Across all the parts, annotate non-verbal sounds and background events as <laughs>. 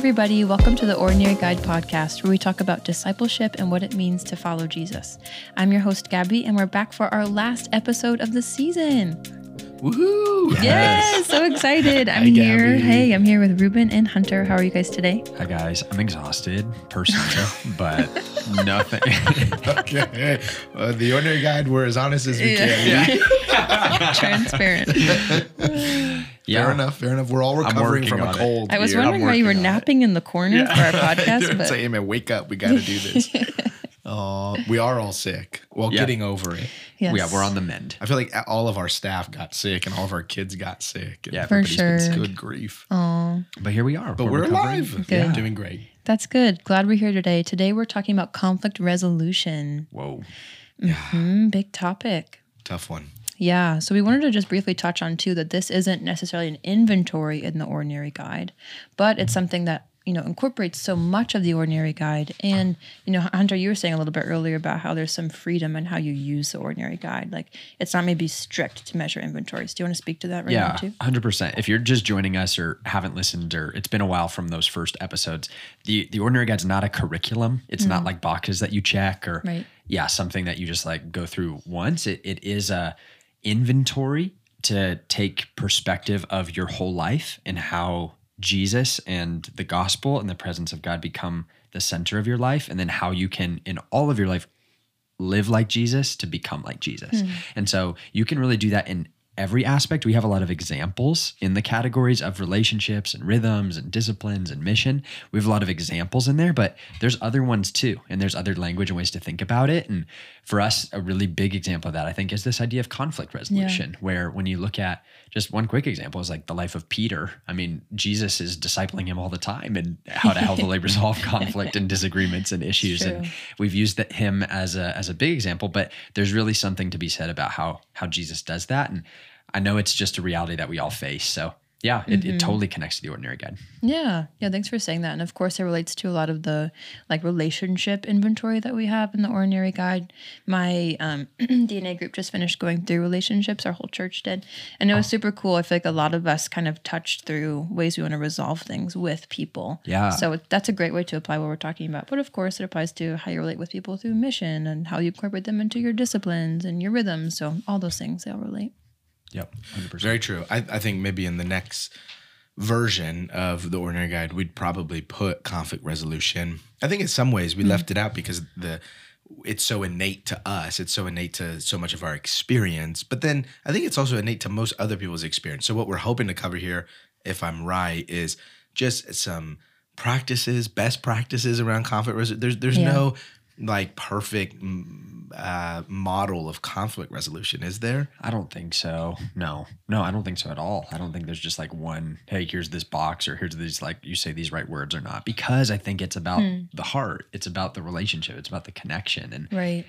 Everybody, welcome to the Ordinary Guide podcast, where we talk about discipleship and what it means to follow Jesus. I'm your host, Gabby, and we're back for our last episode of the season. Woohoo! Yes, so excited. I'm Hi, here. Gabby. Hey, I'm here with Ruben and Hunter. How are you guys today? Hi guys, I'm exhausted personally, <laughs> but nothing. <laughs> Okay. Uh, the ordinary guide, we're as honest as we Yeah. can. <laughs> Transparent. yeah, Fair enough. Fair enough. We're all recovering from a on it. cold. I was here. wondering why you were working on it. napping in the corner for our podcast, Don't but say, man, wake up. We got to do this. Oh, we are all sick. Well, Yeah. getting over it. yes. yeah, we're on the mend. I feel like all of our staff got sick and all of our kids got sick. and Yeah, For everybody's been sure. sick. Good grief. Oh, But here we are. But we're, recovering. alive. Good. Yeah. Doing great. that's good. Glad we're here today. Today we're talking about conflict resolution. Whoa. Hmm, big topic. Tough one. Yeah, so we wanted to just briefly touch on too that this isn't necessarily an inventory in the ordinary guide, but it's something that you know incorporates so much of the ordinary guide. And you know, Hunter, you were saying a little bit earlier about how there's some freedom in how you use the ordinary guide. Like it's not maybe strict to measure inventories. Do you want to speak to that right now Yeah, too? hundred percent. If you're just joining us or haven't listened or it's been a while from those first episodes, the the ordinary guide's not a curriculum. It's not mm. like boxes that you check or Right. yeah, something that you just like go through once. It it is a inventory to take perspective of your whole life and how Jesus and the gospel and the presence of God become the center of your life, and then how you can in all of your life live like Jesus to become like Jesus. Hmm. And so you can really do that in every aspect. We have a lot of examples in the categories of relationships and rhythms and disciplines and mission. We have a lot of examples in there, but there's other ones too. And there's other language and ways to think about it. And for us, a really big example of that, I think, is this idea of conflict resolution, where when you look at just one quick example is like the life of Peter. I mean, Jesus is discipling him all the time and how to healthily resolve conflict and disagreements and issues. And we've used that him as a as a big example, but there's really something to be said about how how Jesus does that. And I know it's just a reality that we all face. So yeah, it, it totally connects to the ordinary guide. Yeah, yeah. Thanks for saying that. And of course, it relates to a lot of the like relationship inventory that we have in the Ordinary Guide. My um, <clears throat> DNA group just finished going through relationships. Our whole church did, and it was super cool. I feel like a lot of us kind of touched through ways we want to resolve things with people. Yeah. So it- that's a great way to apply what we're talking about. But of course, it applies to how you relate with people through mission and how you incorporate them into your disciplines and your rhythms. So all those things they all relate. Yep, hundred percent. Very true. I, I think maybe in the next version of the ordinary guide, we'd probably put conflict resolution. I think in some ways we mm-hmm. left it out because the it's so innate to us. It's so innate to so much of our experience. But then I think it's also innate to most other people's experience. So what we're hoping to cover here, if I'm right, is just some practices, best practices around conflict resolution. There's there's Yeah. no like perfect mm, uh, model of conflict resolution, is there? I don't think so. No, no, I don't think so at all. I don't think there's just like one, hey, here's this box or here's these, like you say these right words or not. Because I think it's about the heart, it's about the relationship, it's about the connection. And, Right.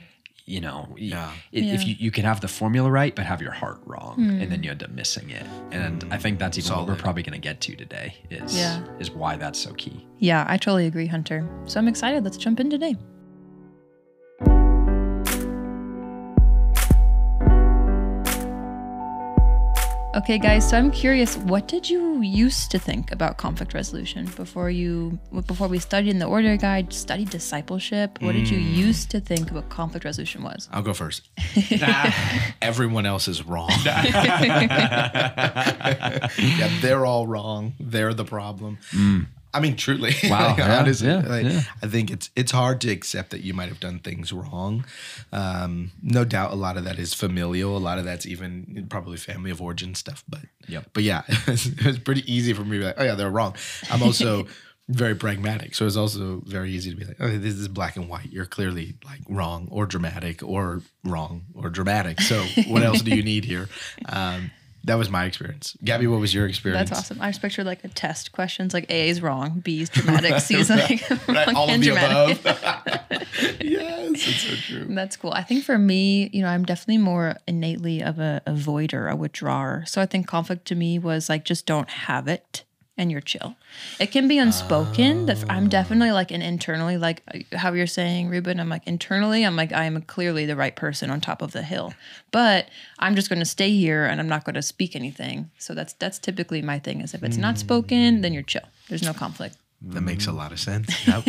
you know, y- Yeah. if you, you can have the formula right, but have your heart wrong, and then you end up missing it. And I think that's even what we're probably going to get to today is, Yeah. is why that's so key. Yeah, I totally agree, Hunter. So I'm excited. Let's jump in today. Okay, guys. So I'm curious, what did you used to think about conflict resolution before you before we studied in the Order Guide, studied discipleship? What did you hmm. used to think about conflict resolution was? I'll go first. <laughs> Everyone else is wrong. <laughs> yeah, they're all wrong. They're the problem. Hmm. I mean, truly. <laughs> Wow, like, yeah, honestly, yeah, like, yeah. I think it's it's hard to accept that you might have done things wrong. Um, no doubt, a lot of that is familial. A lot of that's even probably family of origin stuff. But Yep. but yeah, <laughs> it's, pretty easy for me to be like, oh yeah, they're wrong. I'm also <laughs> very pragmatic, so it's also very easy to be like, oh, this is black and white. You're clearly like wrong or dramatic or wrong or dramatic. So what else do you need here? Um, that was my experience. Gabby, what was your experience? That's awesome. I just pictured like a test questions like A is wrong, B is dramatic, C is like <laughs> Right, all of the dramatic. above. <laughs> yes, it's so true. That's cool. I think for me, you know, I'm definitely more innately of a avoider, a withdrawer. So I think conflict to me was like just don't have it and you're chill. It can be unspoken. that I'm definitely like an internally, like uh, how you're saying, Ruben. I'm like internally, I'm like I am clearly the right person on top of the hill, but I'm just going to stay here and I'm not going to speak anything. So that's that's typically my thing. Is if it's not spoken, then you're chill. There's no conflict. That makes a lot of sense. <laughs> Yep.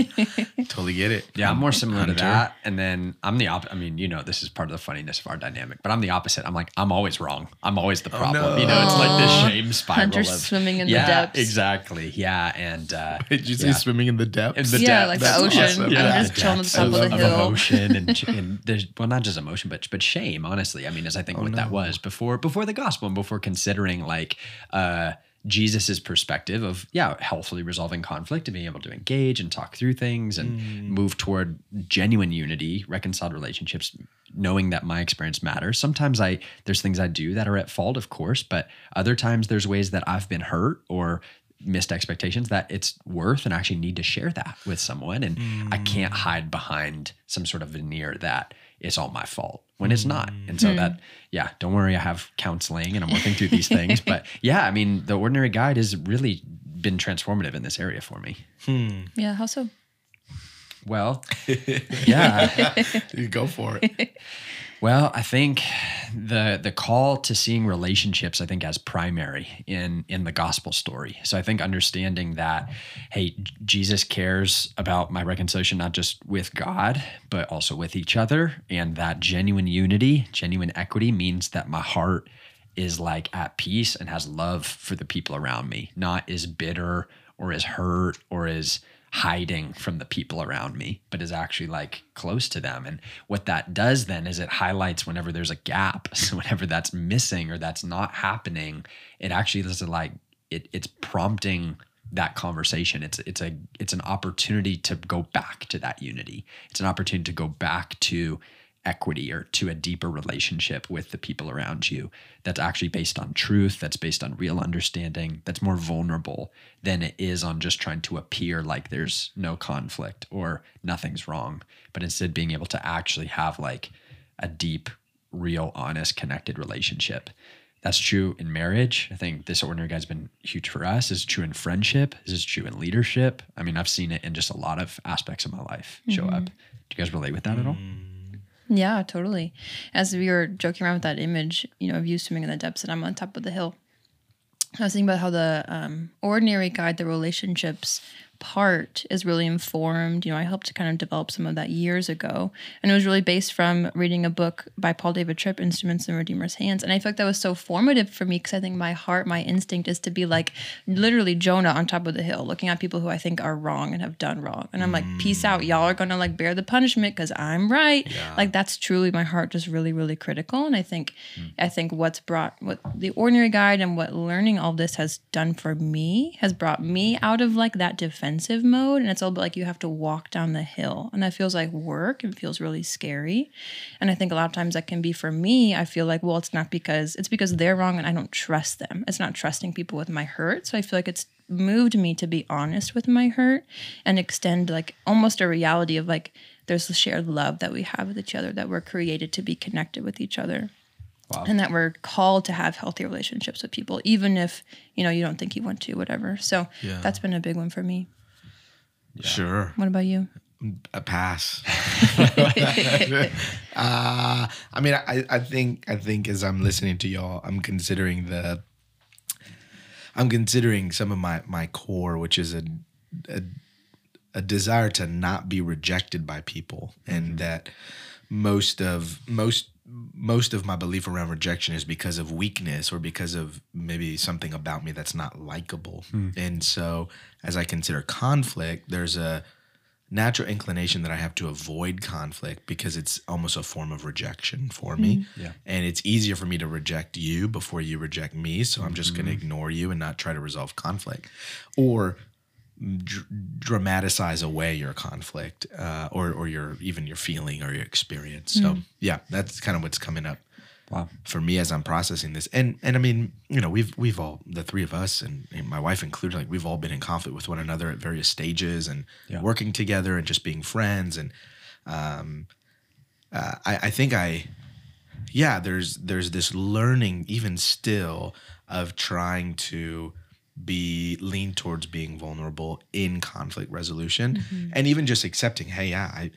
totally get it. Yeah, I'm more similar Hunter. to that. And then I'm the opposite. I mean, you know, this is part of the funniness of our dynamic, but I'm the opposite. I'm like, I'm always wrong. I'm always the problem. no. You know, it's like Aw. this shame spiral. Hunter of, swimming in the yeah, depths. Exactly. Yeah. And uh, <laughs> Did you say yeah. swimming in the depths? In the yeah, depths. like the That's ocean. awesome. I'm Yeah. just chilling at the top of the love of hill. emotion and, <laughs> and there's well not just emotion but but shame honestly i mean as i think what that was before before the gospel and before considering like uh Jesus's perspective of yeah healthfully resolving conflict and being able to engage and talk through things and mm. move toward genuine unity reconciled relationships knowing that my experience matters. Sometimes i there's things i do that are at fault of course but other times there's ways that i've been hurt or missed expectations that it's worth and I actually need to share that with someone. And I can't mm. hide behind some sort of veneer that it's all my fault when it's not. Hmm. And so hmm. that yeah, don't worry I have counseling and I'm working through these things <laughs> but yeah, I mean the ordinary guide has really been transformative in this area for me. Hmm. Yeah, how so? Well, <laughs> yeah. <laughs> You go for it. Well, I think the the call to seeing relationships, I think, as primary in in the gospel story. So I think understanding that, hey, Jesus cares about my reconciliation not just with God, but also with each other, and that genuine unity, genuine equity means that my heart is like at peace and has love for the people around me, not is bitter or is hurt or is hiding from the people around me, but is actually like close to them. And what that does then is it highlights whenever there's a gap. <laughs> So whenever that's missing or that's not happening, it actually is like it, it's prompting that conversation. It's it's a it's an opportunity to go back to that unity. It's an opportunity to go back to equity or to a deeper relationship with the people around you that's actually based on truth, that's based on real understanding, that's more vulnerable than it is on just trying to appear like there's no conflict or nothing's wrong, but instead being able to actually have like a deep, real, honest, connected relationship. That's true in marriage. I think this ordinary guide's been huge for us. This is true in friendship. This is true in leadership. I mean, I've seen it in just a lot of aspects of my life show mm-hmm. up. Do you guys relate with that at all? Mm. Yeah, totally. As we were joking around with that image, you know, of you swimming in the depths and I'm on top of the hill. I was thinking about how the um, ordinary guide, the relationships part is really informed. You know, I helped to kind of develop some of that years ago. And it was really based from reading a book by Paul David Tripp, Instruments in Redeemer's Hands. And I feel like that was so formative for me because I think my heart, my instinct is to be like literally Jonah on top of the hill, looking at people who I think are wrong and have done wrong. And I'm like, mm. peace out. Y'all are going to like bear the punishment because I'm right. Like that's truly my heart just really, really critical. And I think, mm. I think what's brought, what the ordinary guide and what learning all this has done for me has brought me out of like that defensive mode. And it's all about like you have to walk down the hill. And that feels like work and feels really scary. And I think a lot of times that can be for me, I feel like, well, it's not because it's because they're wrong and I don't trust them. It's not trusting people with my hurt. So I feel like it's moved me to be honest with my hurt and extend like almost a reality of like there's a shared love that we have with each other, that we're created to be connected with each other. Wow. And that we're called to have healthy relationships with people, even if you know you don't think you want to, whatever. So Yeah. that's been a big one for me. Sure. What about you? a pass. <laughs> <laughs> uh, I mean, I, I think I think as I'm listening to y'all, I'm considering the I'm considering some of my my core, which is a a, a desire to not be rejected by people, and that most of most most of my belief around rejection is because of weakness or because of maybe something about me that's not likable. Hmm. And so as I consider conflict, there's a natural inclination that I have to avoid conflict because it's almost a form of rejection for me. Hmm. Yeah. And it's easier for me to reject you before you reject me. So I'm just going to hmm. ignore you and not try to resolve conflict or dr- dramatize away your conflict uh, or, or your even your feeling or your experience. So yeah, that's kind of what's coming up Wow. for me as I'm processing this. And and I mean, you know, we've we've all the three of us and, and my wife included, like we've all been in conflict with one another at various stages and Yeah. working together and just being friends. And um, uh, I, I think I, yeah, there's there's this learning even still of trying to be lean towards being vulnerable in conflict resolution and even just accepting, hey, yeah, I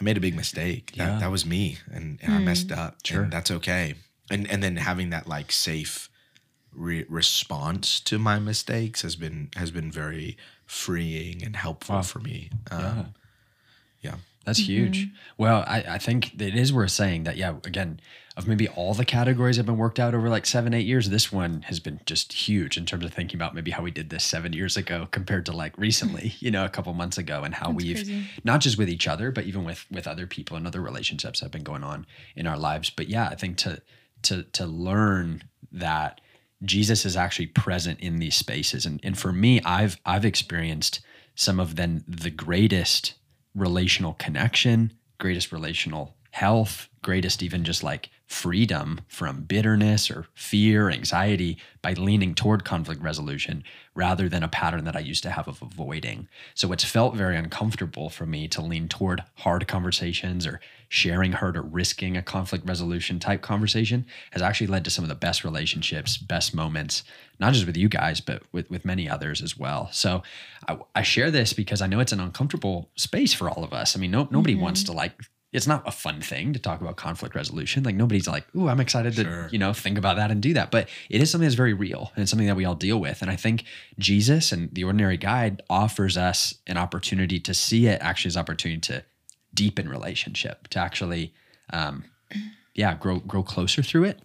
I made a big mistake. That, Yeah. that was me and, and I messed up. Sure. And that's okay. And and then having that like safe re- response to my mistakes has been has been very freeing and helpful for me. Um, yeah. That's huge. Mm-hmm. Well, I, I think it is worth saying that, yeah, again, of maybe all the categories have been worked out over like seven, eight years, this one has been just huge in terms of thinking about maybe how we did this seven years ago compared to like recently, mm-hmm. you know, a couple months ago and how we've crazy. not just with each other, but even with with other people and other relationships that have been going on in our lives. But yeah, I think to to to learn that Jesus is actually present in these spaces. And and for me, I've I've experienced some of then the greatest relational connection, greatest relational health, greatest even just like freedom from bitterness or fear, anxiety by leaning toward conflict resolution rather than a pattern that I used to have of avoiding. So it's felt very uncomfortable for me to lean toward hard conversations or sharing hurt or risking a conflict resolution type conversation has actually led to some of the best relationships, best moments, not just with you guys, but with, with many others as well. So I, I share this because I know it's an uncomfortable space for all of us. I mean, no, nobody wants mm-hmm. to like it's not a fun thing to talk about conflict resolution. Like nobody's like, "Ooh, I'm excited to, Sure. you know, think about that and do that." But it is something that's very real and it's something that we all deal with. And I think Jesus and the ordinary guide offers us an opportunity to see it actually as opportunity to deepen relationship, to actually um <clears throat> yeah, grow grow closer through it.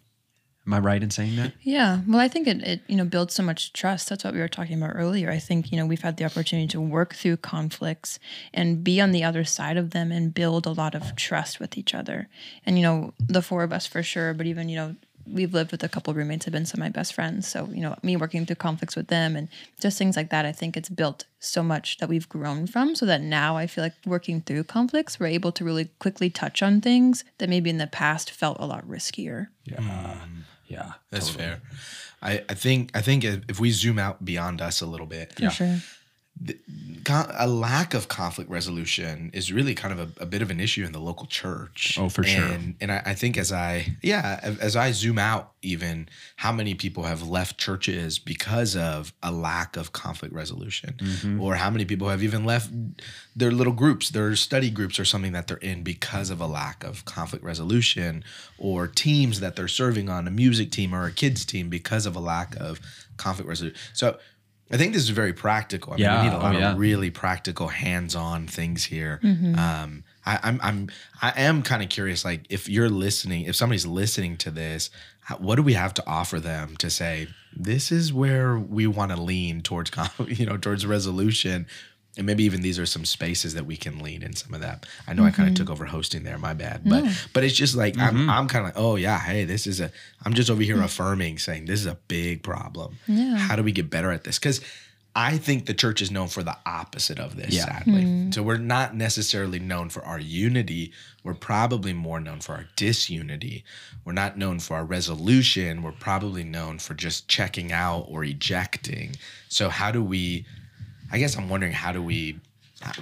Am I right in saying that? Yeah. Well, I think it, it, you know, builds so much trust. That's what we were talking about earlier. I think, you know, we've had the opportunity to work through conflicts and be on the other side of them and build a lot of trust with each other. And, you know, the four of us for sure, but even, you know, we've lived with a couple roommates have been some of my best friends. So, you know, me working through conflicts with them and just things like that, I think it's built so much that we've grown from so that now I feel like working through conflicts, we're able to really quickly touch on things that maybe in the past felt a lot riskier. Yeah. Mm. Yeah. That's totally. fair. I, I think I think if if we zoom out beyond us a little bit, For sure. Con- a lack of conflict resolution is really kind of a, a bit of an issue in the local church. Oh, for sure. And, and I, I think as I, yeah, as as I zoom out, even how many people have left churches because of a lack of conflict resolution, Mm-hmm. or how many people have even left their little groups, their study groups, or something that they're in because of a lack of conflict resolution, or teams that they're serving on, a music team or a kids team because of a lack of conflict resolution. So. I think this is very practical. I mean, Yeah, we need a oh, lot yeah. of really practical, hands-on things here. Um, I, I'm, I'm, I am kind of curious. Like, if you're listening, if somebody's listening to this, what do we have to offer them to say this is where we want to lean towards, <laughs> you know, towards resolution, and maybe even these are some spaces that we can lean in some of that. I know I kind of mm-hmm. took over hosting there, my bad, but but it's just like I'm, mm-hmm. I'm kind of like, oh yeah, hey, this is a. I'm just over here mm. affirming, saying this is a big problem. Yeah. How do we get better at this? Because I think the church is known for the opposite of this, Yeah. sadly. Mm. So we're not necessarily known for our unity. We're probably more known for our disunity. We're not known for our resolution. We're probably known for just checking out or ejecting. So how do we? I guess I'm wondering how do we?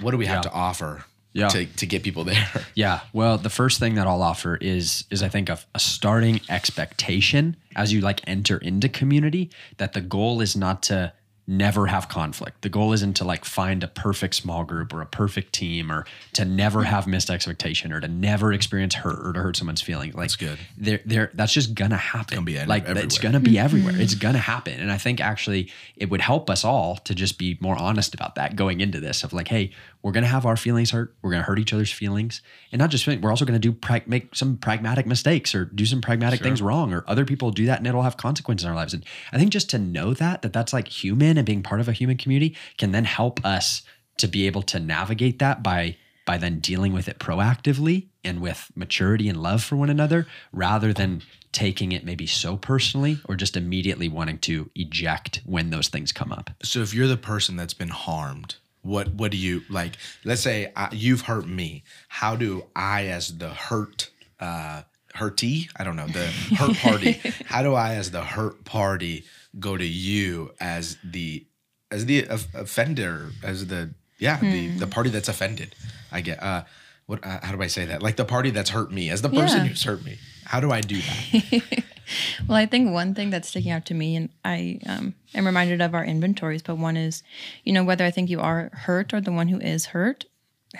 What do we have Yeah. to offer Yeah. to to get people there? <laughs> Yeah. Well, the first thing that I'll offer is is I think a, a starting expectation as you like enter into community that the goal is not to never have conflict. The goal isn't to like find a perfect small group or a perfect team or to never mm-hmm. have missed expectation or to never experience hurt or to hurt someone's feelings. Like That's good. There, there. That's just gonna happen. Gonna be ev- like it's gonna be mm-hmm. everywhere. It's gonna happen. And I think actually it would help us all to just be more honest about that going into this of like, hey, we're gonna have our feelings hurt. We're gonna hurt each other's feelings, and not just we're also gonna do prag- make some pragmatic mistakes or do some pragmatic things wrong, or other people do that and it'll have consequences in our lives. And I think just to know that that that's like human and being part of a human community can then help us to be able to navigate that by by then dealing with it proactively and with maturity and love for one another rather than taking it maybe so personally or just immediately wanting to eject when those things come up. So if you're the person that's been harmed, what what do you like? Let's say I, you've hurt me. How do I, as the hurt, uh, hurtee? I don't know the <laughs> hurt party. how do I, as the hurt party, go to you as the as the of- offender, as the yeah the the party that's offended? I get uh, what? Uh, how do I say that? Like the party that's hurt me, as the person Yeah. who's hurt me. How do I do that? <laughs> <laughs> Well, I think one thing that's sticking out to me, and I um, am reminded of our inventories, but one is, you know, whether I think you are hurt or the one who is hurt,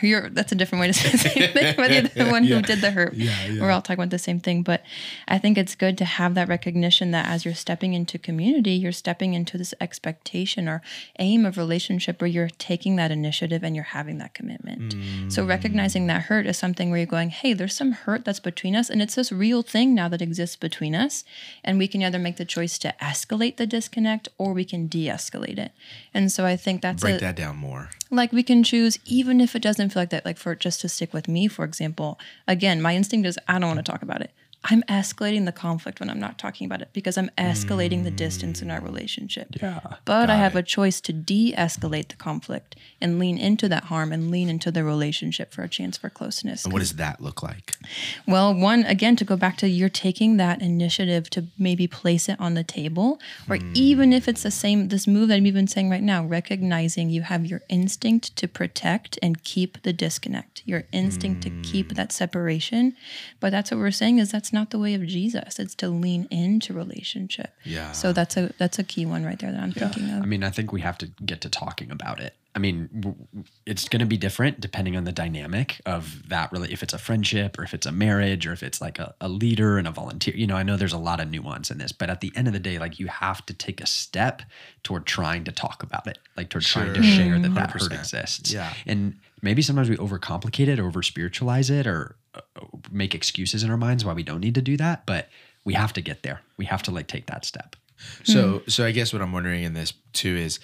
you're that's a different way to <laughs> say the same thing, but you're the one Yeah. who did the hurt. Yeah, yeah. We're all talking about the same thing. But I think it's good to have that recognition that as you're stepping into community, you're stepping into this expectation or aim of relationship where you're taking that initiative and you're having that commitment. So mm. recognizing that hurt is something where you're going, hey, there's some hurt that's between us, and it's this real thing now that exists between us. And we can either make the choice to escalate the disconnect or we can de-escalate it. And so I think that's Break a, that down more. Like we can choose even if it doesn't feel like that like for just to stick with me for example. Again my instinct is i don't want to talk about it i'm escalating the conflict when i'm not talking about it because i'm escalating the distance in our mm. relationship Yeah. but i have it. a choice to de-escalate the conflict and lean into that harm and lean into the relationship for a chance for closeness And what does that look like? well, one again to go back to you're taking that initiative to maybe place it on the table, or hmm. even if it's the same this move that I'm even saying right now, recognizing you have your instinct to protect and keep the disconnect, your instinct to keep hmm. that separation. But that's what we're saying is that's not the way of Jesus. It's to lean into relationship. Yeah. So that's a that's a key one right there that I'm thinking of. I mean, I think we have to get to talking about it. I mean, w- w- it's going to be different depending on the dynamic of that. Really, if it's a friendship or if it's a marriage or if it's like a, a leader and a volunteer. You know, I know there's a lot of nuance in this, but at the end of the day, like you have to take a step toward trying to talk about it, like toward trying to Sure. share that that hurt exists. Yeah. And maybe sometimes we overcomplicate it or over spiritualize it or uh, make excuses in our minds why we don't need to do that. But we have to get there. We have to like take that step. So so I guess what I'm wondering in this too is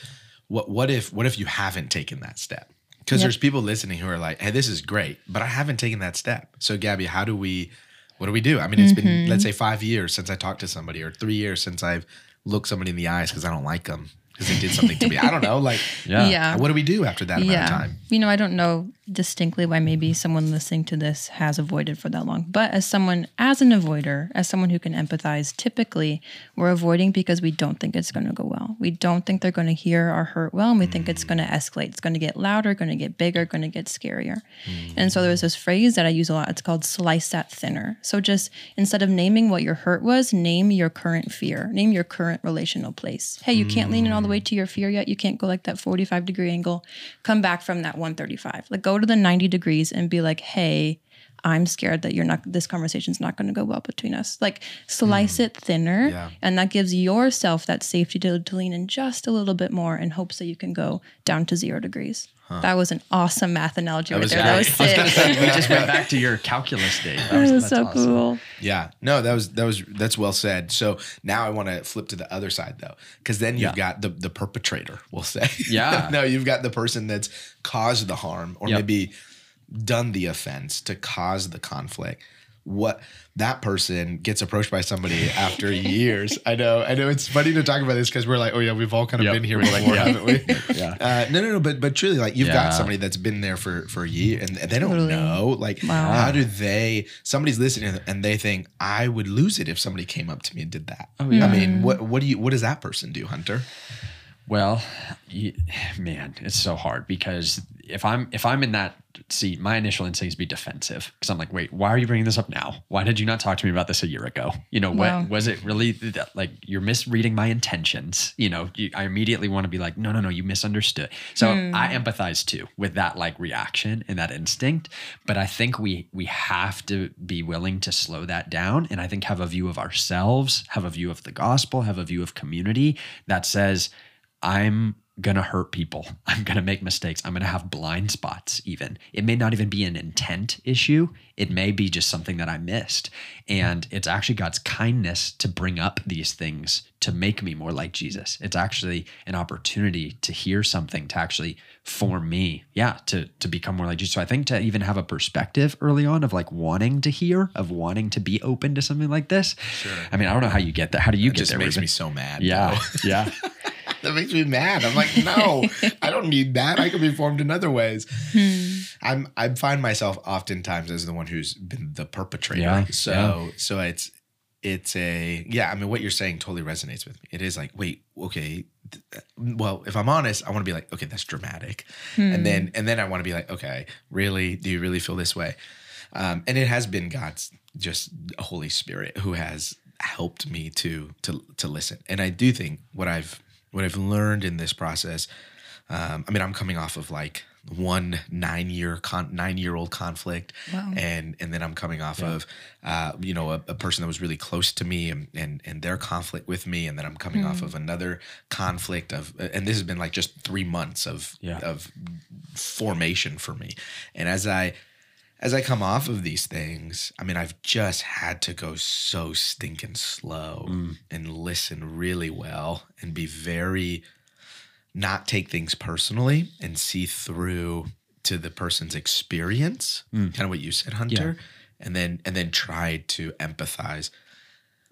what what if what if you haven't taken that step? Because Yep. there's people listening who are like, hey, this is great, but I haven't taken that step. So Gabby, how do we what do we do? I mean, it's been Mm-hmm. let's say five years since I talked to somebody, or three years since I've looked somebody in the eyes because I don't like them because they did something to me. I don't know. Like, <laughs> Yeah. Yeah. what do we do after that amount yeah. of time? You know, I don't know distinctly why maybe someone listening to this has avoided for that long. But as someone, as an avoider, as someone who can empathize, typically we're avoiding because we don't think it's going to go well. We don't think they're going to hear our hurt well, and we think it's going to escalate. It's going to get louder, going to get bigger, going to get scarier. Mm. And so there's this phrase that I use a lot. It's called slice that thinner. So just instead of naming what your hurt was, name your current fear, name your current relational place. Hey, you can't lean in all the way mm. to your fear yet. You can't go like that 45 degree angle. Come back from that 135. Like go to the 90 degrees and be like, hey, I'm scared that you're not this conversation's not going to go well between us. Like slice hmm. it thinner Yeah. and that gives yourself that safety to, to lean in just a little bit more in hopes that you can go down to 0 degrees. That was an awesome math analogy right was there. That was <laughs> great. sick. we just went back to your calculus day. That That was that's so awesome. cool. Yeah, no, that was that was that's well said. So now I want to flip to the other side though, because then you've Yeah. got the the perpetrator. We'll say, Yeah. <laughs> no, you've got the person that's caused the harm or Yep. maybe done the offense to cause the conflict. What that person gets approached by somebody after <laughs> years. I know, I know. It's funny to talk about this because we're like, oh yeah, we've all kind of Yep. been here We're like, before, yeah. haven't we? <laughs> Yeah. Uh, no, no, no. But but truly, like you've Yeah. got somebody that's been there for for a year, and they don't Totally. know. Like, Wow. how do they? Somebody's listening, and they think I would lose it if somebody came up to me and did that. Oh, yeah. I mean, what what do you? What does that person do, Hunter? Well, you, man, it's so hard because if I'm if I'm in that seat, my initial instinct is to be defensive because I'm like, wait, why are you bringing this up now? Why did you not talk to me about this a year ago? You know, Wow. what was it really that, like you're misreading my intentions? You know, you, I immediately want to be like, no, no, no, you misunderstood. So hmm. I empathize too with that like reaction and that instinct, but I think we we have to be willing to slow that down and I think have a view of ourselves, have a view of the gospel, have a view of community that says I'm gonna hurt people. <laughs> I'm gonna make mistakes. I'm gonna have blind spots, even. It may not even be an intent issue. It may be just something that I missed. And it's actually God's kindness to bring up these things to make me more like Jesus. It's actually an opportunity to hear something to actually form me. Yeah, to to become more like Jesus. So I think to even have a perspective early on of like wanting to hear, of wanting to be open to something like this. Sure. I mean, I don't know how you get that. How do you It get just there? makes Ruben? me so mad. Yeah. Yeah. <laughs> <laughs> that makes me mad. I'm like, no, <laughs> I don't need that. I can be formed in other ways. Hmm. I'm I find myself oftentimes as the one who's been the perpetrator. Yeah, So so it's it's a yeah. I mean, what you're saying totally resonates with me. It is like, wait, okay. th- uh, Well, if I'm honest, I want to be like, okay, that's dramatic, and hmm. then and then I want to be like, okay, really? Do you really feel this way? Um, and it has been God's just Holy Spirit who has helped me to to to listen. And I do think what I've what I've learned in this process. Um, I mean, I'm coming off of like one nine year con- nine year old conflict, Wow. and and then I'm coming off of uh, you know a, a person that was really close to me and, and and their conflict with me, and then I'm coming off of another conflict of and this has been like just three months of Yeah. of formation for me, and as I as I come off of these things, I mean, I've just had to go so stinking slow mm. and listen really well and be very not take things personally and see through to the person's experience, mm. kind of what you said, Hunter, and then and then try to empathize.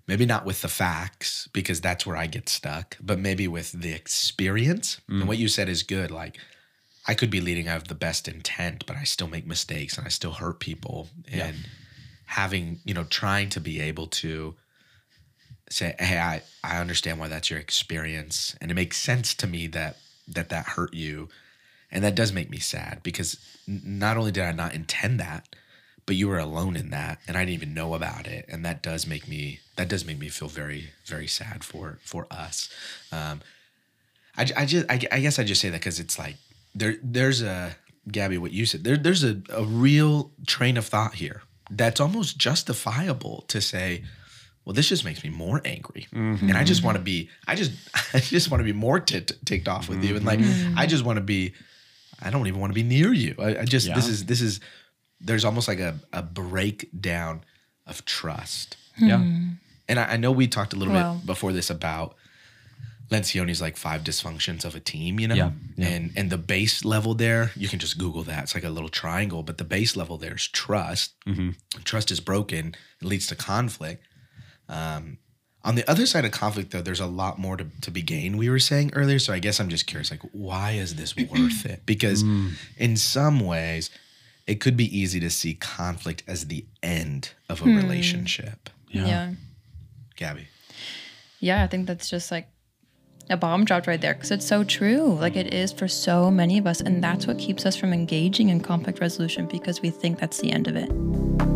Maybe not with the facts because that's where I get stuck, but maybe with the experience. And mm. what you said is good. Like I could be leading out of the best intent, but I still make mistakes and I still hurt people. And having, you know, trying to be able to say, Hey, I, I understand why that's your experience. And it makes sense to me that that, that hurt you. And that does make me sad because not only did I not intend that, but you were alone in that and I didn't even know about it. And that does make me, that does make me feel very, very sad for, for us. Um, I, I just I, I guess I just say that because it's like there there's a Gabby what you said there there's a, a real train of thought here that's almost justifiable to say well this just makes me more angry. And I just want to be I just <laughs> I just want to be more tit ticked off with you. And like mm-hmm. I just want to be I don't even want to be near you. I, I just this is this is there's almost like a, a breakdown of trust. Yeah. Hmm. and I, I know we talked a little Wow. bit before this about Lencioni's like five dysfunctions of a team, you know? Yeah, yeah. And and the base level there, you can just Google that. It's like a little triangle, but the base level there is trust. Mm-hmm. Trust is broken, it leads to conflict. Um, on the other side of conflict, though, there's a lot more to, to be gained, we were saying earlier. So I guess I'm just curious, like, why is this <clears throat> worth it? Because Mm. in some ways, it could be easy to see conflict as the end of a Hmm. relationship. Yeah. yeah. Gabby. Yeah, I think that's just like a bomb dropped right there because it's so true. Like it is for so many of us. And that's what keeps us from engaging in conflict resolution because we think that's the end of it.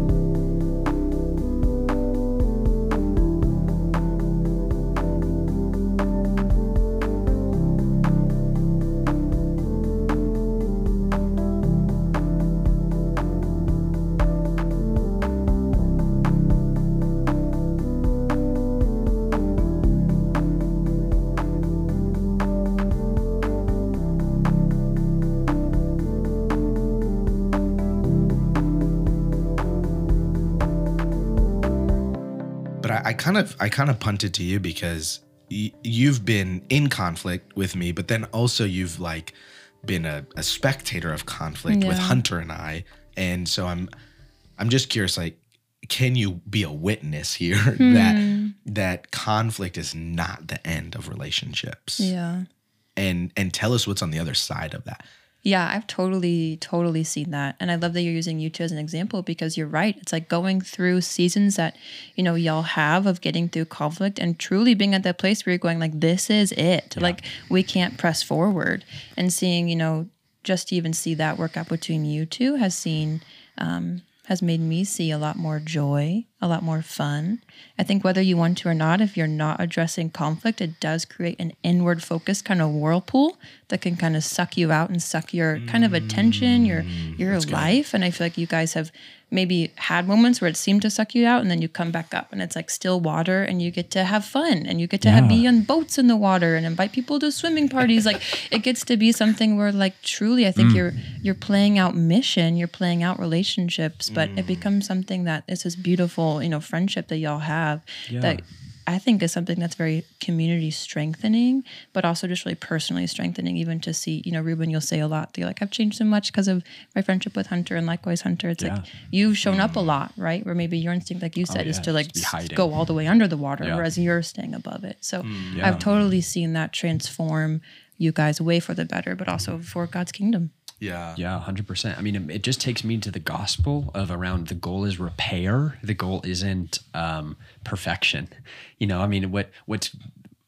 Kind of I kind of punted to you because y- you've been in conflict with me, but then also you've like been a, a spectator of conflict with Hunter and I, and so I'm I'm just curious, like, can you be a witness here <laughs> that hmm. that conflict is not the end of relationships, Yeah. and and tell us what's on the other side of that. Yeah, I've totally, totally seen that. And I love that you're using you two as an example because you're right. It's like going through seasons that, you know, y'all have of getting through conflict and truly being at that place where you're going, like, this is it. Like, we can't press forward. And seeing, you know, just to even see that work out between you two has seen, um, has made me see a lot more joy, a lot more fun. I think whether you want to or not, if you're not addressing conflict, it does create an inward focused kind of whirlpool that can kind of suck you out and suck your kind of attention, your mm, your life. And I feel like you guys have maybe had moments where it seemed to suck you out and then you come back up and it's like still water and you get to have fun and you get to have, be on boats in the water and invite people to swimming parties. Like <laughs> it gets to be something where like truly i think mm. you're you're playing out mission you're playing out relationships but it mm. becomes something that is this beautiful you know friendship that y'all have that I think is something that's very community strengthening, but also just really personally strengthening. Even to see, you know, Ruben, you'll say a lot. You're like, I've changed so much because of my friendship with Hunter, and likewise, Hunter. It's like you've shown up a lot, right? Where maybe your instinct, like you oh, said, is yeah, to like just be s- hiding. go all the way under the water, Yeah. whereas you're staying above it. So mm, Yeah. I've totally seen that transform you guys way for the better, but also for God's kingdom. Yeah, Yeah, hundred percent. I mean, it, it just takes me to the gospel of around the goal is repair. The goal isn't um, perfection. You know, I mean, what what's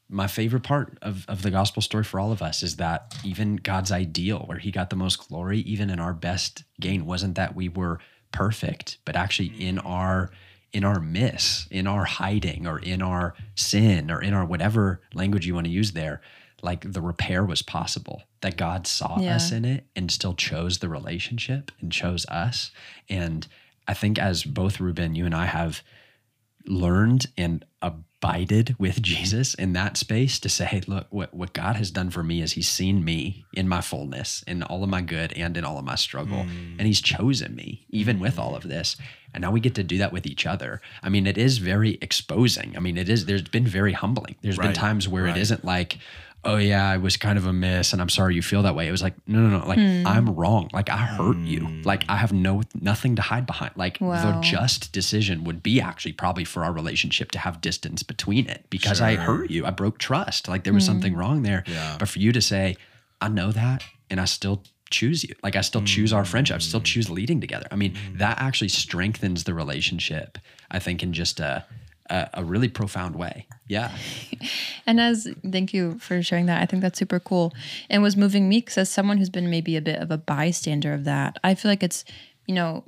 my favorite part of, of the gospel story for all of us is that even God's ideal, where He got the most glory, even in our best gain, wasn't that we were perfect, but actually in our in our miss, in our hiding, or in our sin, or in our whatever language you want to use there, like the repair was possible, that God saw Yeah. us in it and still chose the relationship and chose us. And I think as both Ruben, you and I have learned and abided with <laughs> Jesus in that space to say, hey, look, what, what God has done for me is he's seen me in my fullness, in all of my good and in all of my struggle. Mm. And he's chosen me, even with all of this. And now we get to do that with each other. I mean, it is very exposing. I mean, it is, there's been very humbling. There's been times where right. it isn't like, oh yeah, I was kind of a miss and I'm sorry you feel that way. It was like, no, no, no, like hmm. I'm wrong. Like I hurt you. Hmm. Like I have no nothing to hide behind. Like the just decision would be actually probably for our relationship to have distance between it because I hurt you. I broke trust. Like there was hmm. something wrong there. Yeah. But for you to say, I know that and I still choose you. Like I still choose our friendship. I still choose leading together. I mean, that actually strengthens the relationship, I think, in just a a, a really profound way. Yeah. <laughs> And as thank you for sharing that. I think that's super cool. And was moving me because as someone who's been maybe a bit of a bystander of that, I feel like it's, you know,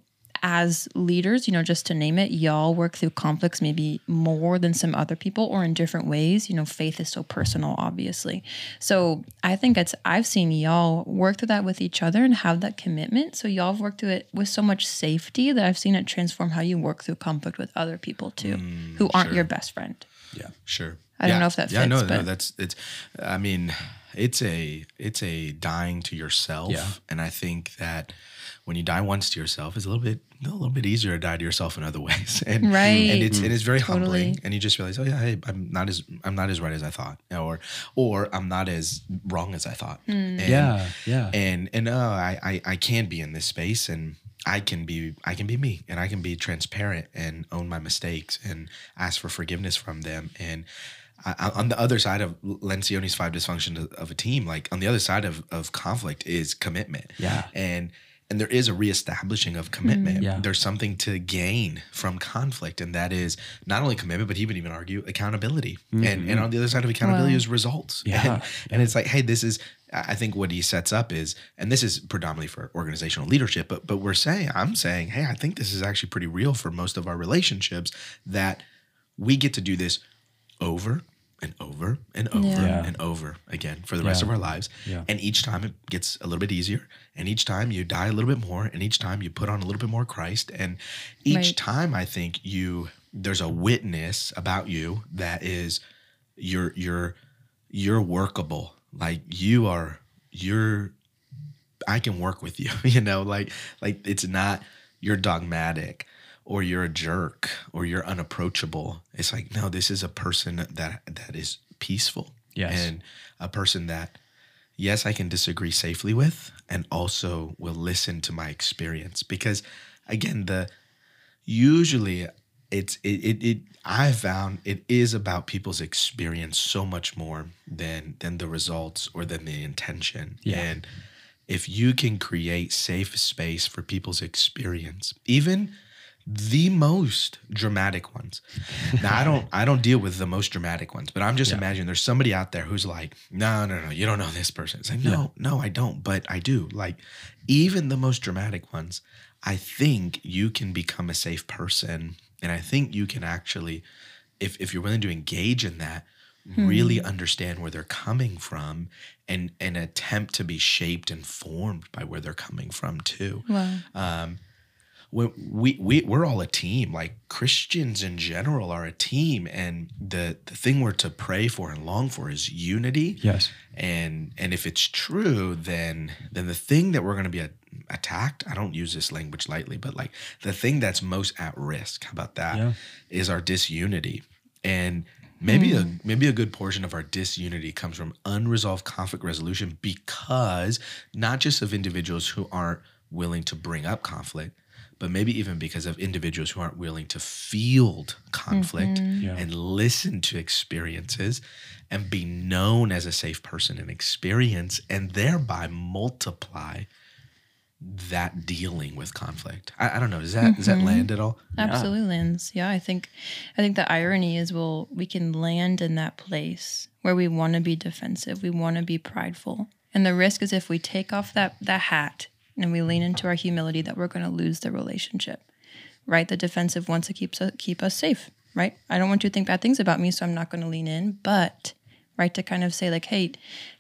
as leaders, you know, just to name it, y'all work through conflicts maybe more than some other people or in different ways. You know, faith is so personal, obviously. So I think it's, I've seen y'all work through that with each other and have that commitment. So y'all have worked through it with so much safety that I've seen it transform how you work through conflict with other people too, who mm, aren't your best friend. Yeah, sure. I don't know if that fits. Yeah, no, no, that's it's. I mean, it's a it's a dying to yourself, Yeah. and I think that when you die once to yourself, it's a little bit a little bit easier to die to yourself in other <laughs> ways, and Right. and it's and it's very Totally. humbling, and you just realize, oh yeah, hey, I'm not as I'm not as right as I thought, or or I'm not as wrong as I thought, Hmm. and, Yeah. Yeah. and and uh, I, I I can be in this space and I can be I can be me and I can be transparent and own my mistakes and ask for forgiveness from them and I, I- on the other side of Lencioni's five dysfunction of- of a team like on the other side of, of conflict is commitment Yeah. and and there is a reestablishing of commitment hmm. Yeah. there's something to gain from conflict and that is not only commitment but he would even argue accountability and and mm-hmm. on the other side of accountability Wow. is results Yeah. and, and it's like, hey, this is. I I think what he sets up is, and this is predominantly for organizational leadership, but but we're saying, I'm saying, hey, I think this is actually pretty real for most of our relationships that we get to do this over and over and over Yeah. and over again for the rest Yeah. of our lives. Yeah. And each time it gets a little bit easier, and each time you die a little bit more, and each time you put on a little bit more Christ, and each Right. time I think you there's a witness about you that is you're you're you're workable like you are you're i can work with you <laughs> you know like like it's not you're dogmatic or you're a jerk or you're unapproachable it's like no this is a person that that is peaceful Yes. and a person that yes i can disagree safely with and also will listen to my experience because again the usually it's it, it it I've found it is about people's experience so much more than than the results or than the intention. Yeah. And if you can create safe space for people's experience, even the most dramatic ones. Now I don't I don't deal with the most dramatic ones, but I'm just Yeah. imagining there's somebody out there who's like, no, no, no, you don't know this person. It's like, no, Yeah. no, I don't, but I do. Like even the most dramatic ones, I think you can become a safe person. And I think you can actually, if if you're willing to engage in that, really understand where they're coming from and and attempt to be shaped and formed by where they're coming from too Wow. um, we, we, we, we're all a team. Like Christians in general are a team. And the, the thing we're to pray for and long for is unity. Yes. And, and if it's true, then, then the thing that we're going to be a, attacked, I don't use this language lightly, but like the thing that's most at risk, how about that? Is Yeah. Is our disunity. And maybe a hmm. maybe a good portion of our disunity comes from unresolved conflict resolution because not just of individuals who aren't willing to bring up conflict, but maybe even because of individuals who aren't willing to field conflict mm-hmm. Yeah. and listen to experiences and be known as a safe person and experience and thereby multiply that dealing with conflict. I, I don't know. Does that does that mm-hmm. land at all? Absolutely lands. Yeah, I think I think the irony is we'll we can land in that place where we want to be defensive, we want to be prideful. And the risk is if we take off that that hat and we lean into our humility that we're going to lose the relationship. Right? The defensive wants to keep keep us safe, right? I don't want you to think bad things about me, so I'm not going to lean in, but right? To kind of say, like, hey,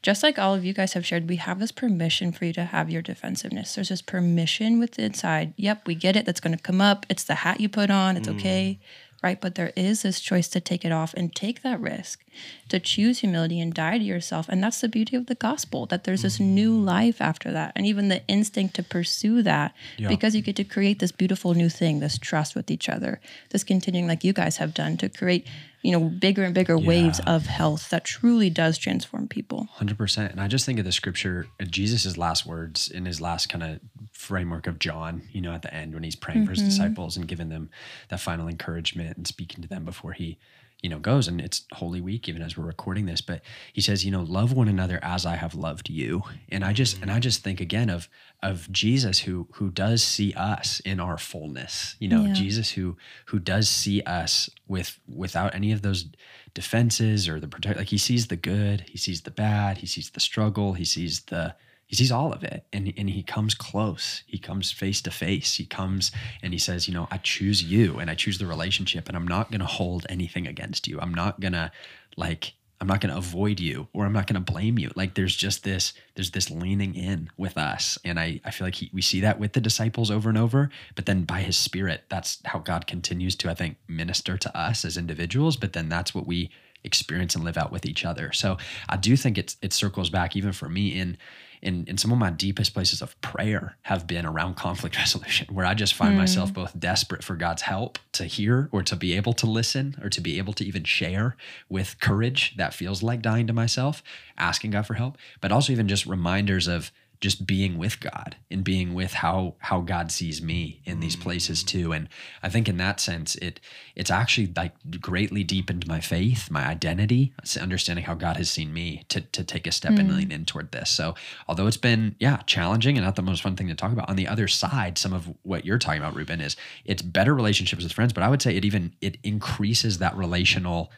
just like all of you guys have shared, we have this permission for you to have your defensiveness. There's this permission with the inside. Yep, we get it. That's going to come up. It's the hat you put on. It's okay mm. Right? But there is this choice to take it off and take that risk, to choose humility and die to yourself. And that's the beauty of the gospel that there's this mm-hmm. new life after that. And even the instinct to pursue that Yeah. because you get to create this beautiful new thing, this trust with each other, this continuing, like you guys have done, to create, you know, bigger and bigger waves of health that truly does transform people. Hundred percent. And I just think of the scripture, uh, Jesus' last words in his last kind of framework of John, you know, at the end when he's praying for his disciples and giving them that final encouragement and speaking to them before he, you know, goes. And it's Holy Week, even as we're recording this. But he says, you know, love one another as I have loved you. And I just and I just think again of of Jesus who who does see us in our fullness. You know, Yeah. Jesus who who does see us with without any of those defenses or the protect like he sees the good he sees the bad he sees the struggle he sees the he sees all of it and, and he comes close. He comes face to face. He comes and he says you know i choose you and i choose the relationship and i'm not going to hold anything against you. I'm not going to like i'm not going to avoid you or i'm not going to blame you. Like there's just this there's this leaning in with us and i i feel like he, we see that with the disciples over and over but then by his spirit that's how god continues to i think minister to us as individuals but then that's what we experience and live out with each other. So i do think it's it circles back even for me in in some of my deepest places of prayer have been around <laughs> conflict resolution, where I just find hmm. myself both desperate for God's help to hear or to be able to listen or to be able to even share with courage that feels like dying to myself, asking God for help, but also even just reminders of just being with God and being with how how God sees me in these mm. places too. And I think in that sense, it it's actually like greatly deepened my faith, my identity, understanding how God has seen me to to take a step and lean mm. in toward this. So although it's been yeah challenging and not the most fun thing to talk about, on the other side, some of what you're talking about, Ruben, is it's better relationships with friends, but I would say it even it increases that relational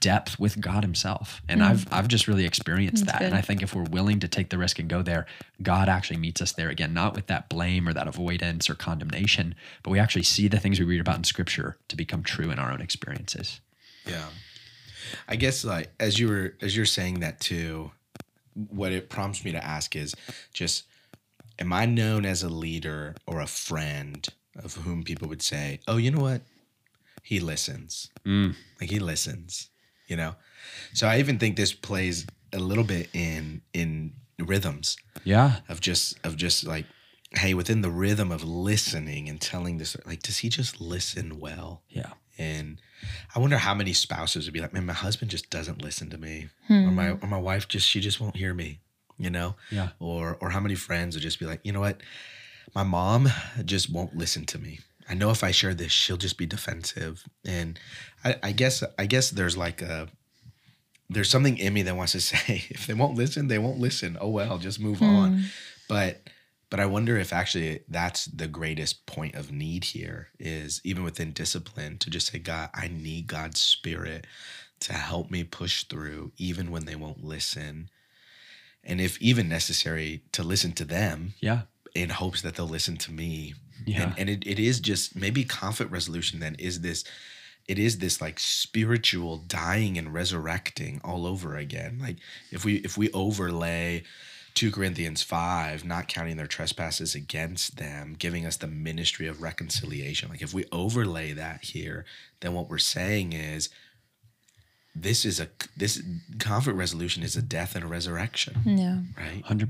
depth with God Himself. And mm. I've I've just really experienced that. And. I think if we're willing to take the risk and go there, God actually meets us there again, not with that blame or that avoidance or condemnation, but we actually see the things we read about in Scripture to become true in our own experiences. Yeah. I guess like as you were as you're saying that too, what it prompts me to ask is just am I known as a leader or a friend of whom people would say, "Oh, you know what? He listens." Mm. Like he listens, you know? So I even think this plays a little bit in in rhythms Yeah. of just of just like hey, within the rhythm of listening and telling this like does he just listen well? Yeah. And I wonder how many spouses would be like, man, my husband just doesn't listen to me, or my or my wife just she just won't hear me, you know, Yeah. or or how many friends would just be like, you know what, my mom just won't listen to me. I know if I share this, she'll just be defensive, and I, I guess I guess there's like a there's something in me that wants to <laughs> say if they won't listen, they won't listen. Oh well, just move hmm. on. But but I wonder if actually that's the greatest point of need here is even within discipline to just say, God, I need God's spirit to help me push through even when they won't listen. And if even necessary, to listen to them Yeah. in hopes that they'll listen to me. Yeah. And, and it, it is just maybe conflict resolution then is this it is this like spiritual dying and resurrecting all over again. Like if we if we overlay 2 Corinthians 5, not counting their trespasses against them, giving us the ministry of reconciliation. Like if we overlay that here, then what we're saying is this is a this conflict resolution is a death and a resurrection, Yeah. right? Hundred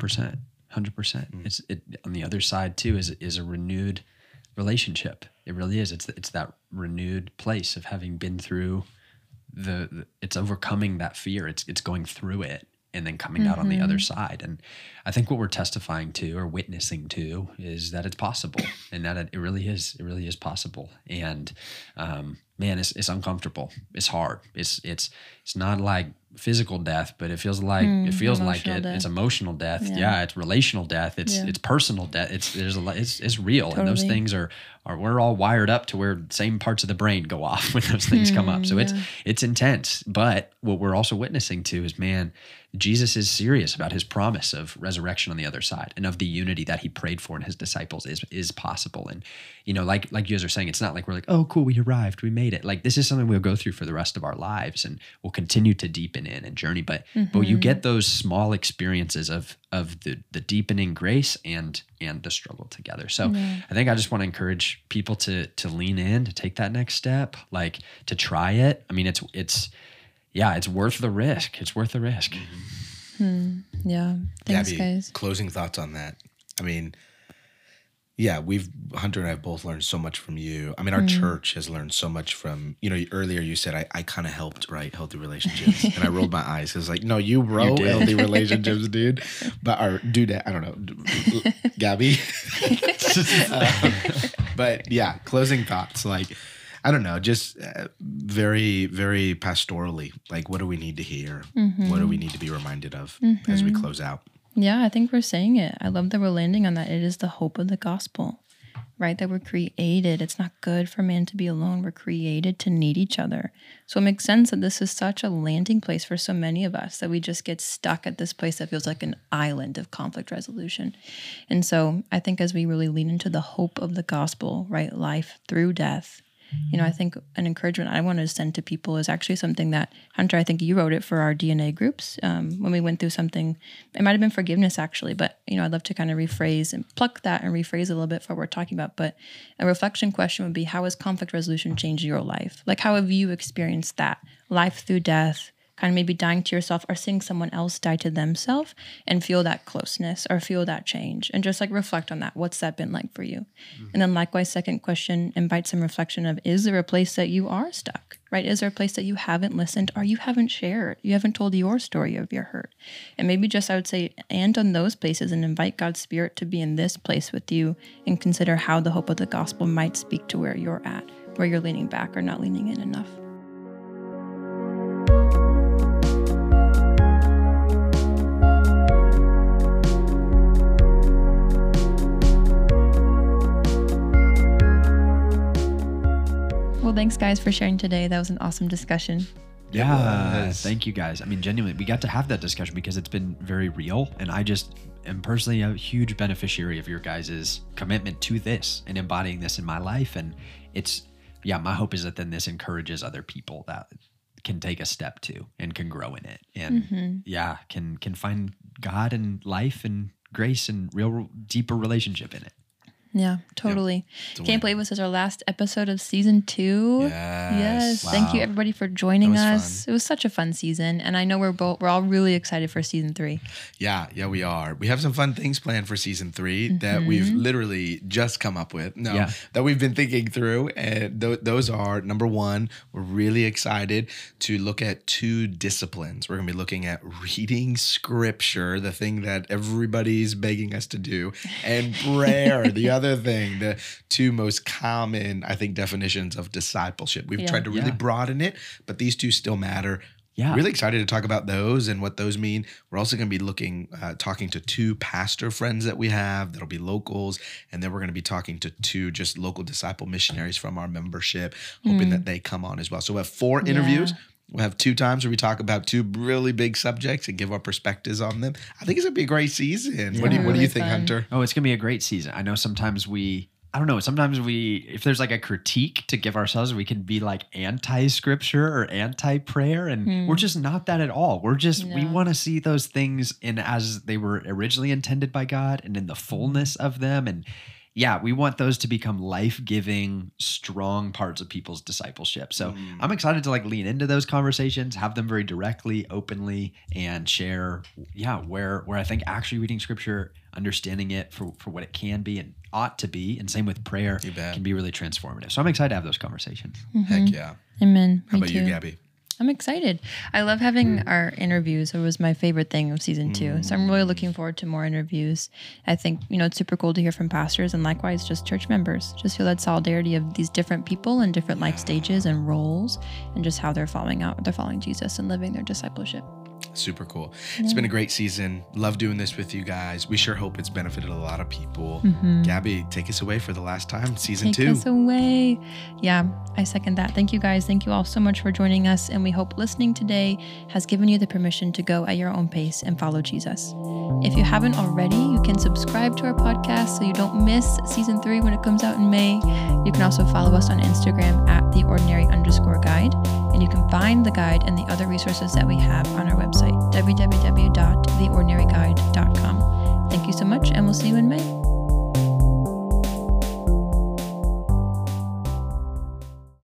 percent, hundred percent. Mm. It's it on the other side too. Is is a renewed relationship. It really is. It's it's that renewed place of having been through the. the- it's overcoming that fear. It's it's going through it and then coming out on the other mm-hmm. side. And I think what we're testifying to or witnessing to is that it's possible, <coughs> and that it, really is. It really is possible. And um, man, it's it's uncomfortable. It's hard. It's it's it's not like physical death, but it feels like it mm, feels like it. death. It's emotional death. Yeah. Yeah. it's relational death. It's Yeah. it's personal death. It's there's a lot. It's it's real, and those things are are we're all wired up to where same parts of the brain go off <laughs> when those things come up. So hmm, it's it's intense. But what we're also witnessing to is man, Jesus is serious about his promise of resurrection on the other side and of the unity that he prayed for in his disciples is is possible. And you know, like like you guys are saying, it's not like we're like, oh, cool, we arrived, we made it. Like this is something we'll go through for the rest of our lives and we'll continue to deepen in and journey. But but you mm-hmm. get those small experiences of of the the deepening grace and and the struggle together. So I think I just want to encourage people to to lean in, to take that next step, like to try it. I mean, it's it's yeah, it's worth the risk. It's worth the risk. Mm-hmm. Hmm. Yeah. Thanks, Gabby, guys. closing thoughts on that. I mean, yeah, we've Hunter and I have both learned so much from you. I mean, our hmm. church has learned so much from you know. Earlier, you said I, I kind of helped write healthy relationships, and I rolled my eyes. It's like, no, you wrote did. healthy relationships, <laughs> dude. But our dude, I don't know, Gabby. <laughs> <laughs> Um, but yeah, closing thoughts. Like, I don't know, just uh, very, very pastorally. Like, what do we need to hear? What do we need to be reminded of as we close out? Yeah, I think we're saying it. I love that we're landing on that. It is the hope of the gospel, right? That we're created. It's not good for man to be alone. We're created to need each other. So it makes sense that this is such a landing place for so many of us that we just get stuck at this place that feels like an island of conflict resolution. And so I think as we really lean into the hope of the gospel, right? Life through death, you know, I think an encouragement I want to send to people is actually something that Hunter, I think you wrote it for our DNA groups um, when we went through something. It might have been forgiveness actually, but you know, I'd love to kind of rephrase and pluck that and rephrase a little bit for what we're talking about. But a reflection question would be: How has conflict resolution changed your life? Like, how have you experienced that life through death? Kind of maybe dying to yourself or seeing someone else die to themselves and feel that closeness or feel that change and just like reflect on that. What's that been like for you? Mm-hmm. And then likewise, second question, invite some reflection of is there a place that you are stuck? Right? Is there a place that you haven't listened or you haven't shared? You haven't told your story of your hurt. And maybe just I would say, and on those places and invite God's Spirit to be in this place with you and consider how the hope of the gospel might speak to where you're at, where you're leaning back or not leaning in enough. Well, thanks guys for sharing today. That was an awesome discussion. Yeah, thank you guys. I mean, genuinely, we got to have that discussion because it's been very real, and I just am personally a huge beneficiary of your guys' commitment to this and embodying this in my life. And it's, yeah, my hope is that then this encourages other people that can take a step to and can grow in it, and mm-hmm. yeah, can can find God and life and grace and real deeper relationship in it. Yeah, totally. a Can't believe this is our last episode of season two. Yes. Thank you everybody for joining That was us. It was such a fun season, and I know we're both we're all really excited for season three. Yeah, yeah, we are. We have some fun things planned for season 3 that mm-hmm. we've literally just come up with. No, Yeah. that we've been thinking through. And th- those are number one, we're really excited to look at two disciplines. We're going to be looking at reading scripture, the thing that everybody's begging us to do, and prayer, the other <laughs> thing, the two most common, I think, definitions of discipleship. We've Yeah. tried to really Yeah. broaden it, but these two still matter. Yeah. Really excited to talk about those and what those mean. We're also going to be looking, uh, talking to two pastor friends that we have that'll be locals. And then we're going to be talking to two just local disciple missionaries from our membership, hoping that they come on as well. So we have four interviews. We'll have two times where we talk about two really big subjects and give our perspectives on them. I think it's going to be a great season. What do you, what do you think, fun. Hunter? Oh, it's gonna be a great season. I know sometimes we I don't know, sometimes we if there's like a critique to give ourselves, we can be like anti-scripture or anti-prayer. And hmm. we're just not that at all. We're just we want to see those things in as they were originally intended by God and in the fullness of them. And yeah, we want those to become life-giving, strong parts of people's discipleship. So mm. I'm excited to like lean into those conversations, have them very directly, openly, and share, yeah, where where I think actually reading scripture, understanding it for for what it can be and ought to be, and same with prayer can be really transformative. So I'm excited to have those conversations. Heck mm-hmm. yeah. Amen. How Me about too. you, Gabby? I'm excited. I love having hmm. our interviews. It was my favorite thing of season two. So I'm really mm. looking forward to more interviews. I think, you know, it's super cool to hear from pastors and likewise just church members. Just feel that solidarity of these different people and different life stages and roles and just how they're following out, they're following Jesus and living their discipleship. Super cool. It's been a great season. Love doing this with you guys. We sure hope it's benefited a lot of people. Mm-hmm. Gabby, take us away for the last time, season Take two. us away. Yeah, I second that. Thank you guys. Thank you all so much for joining us. And we hope listening today has given you the permission to go at your own pace and follow Jesus. If you haven't already, you can subscribe to our podcast so you don't miss season three when it comes out in May. You can also follow us on Instagram at the ordinary underscore guide. And you can find the guide and the other resources that we have on our website, www.theordinaryguide.com. Thank you so much, and we'll see you in May.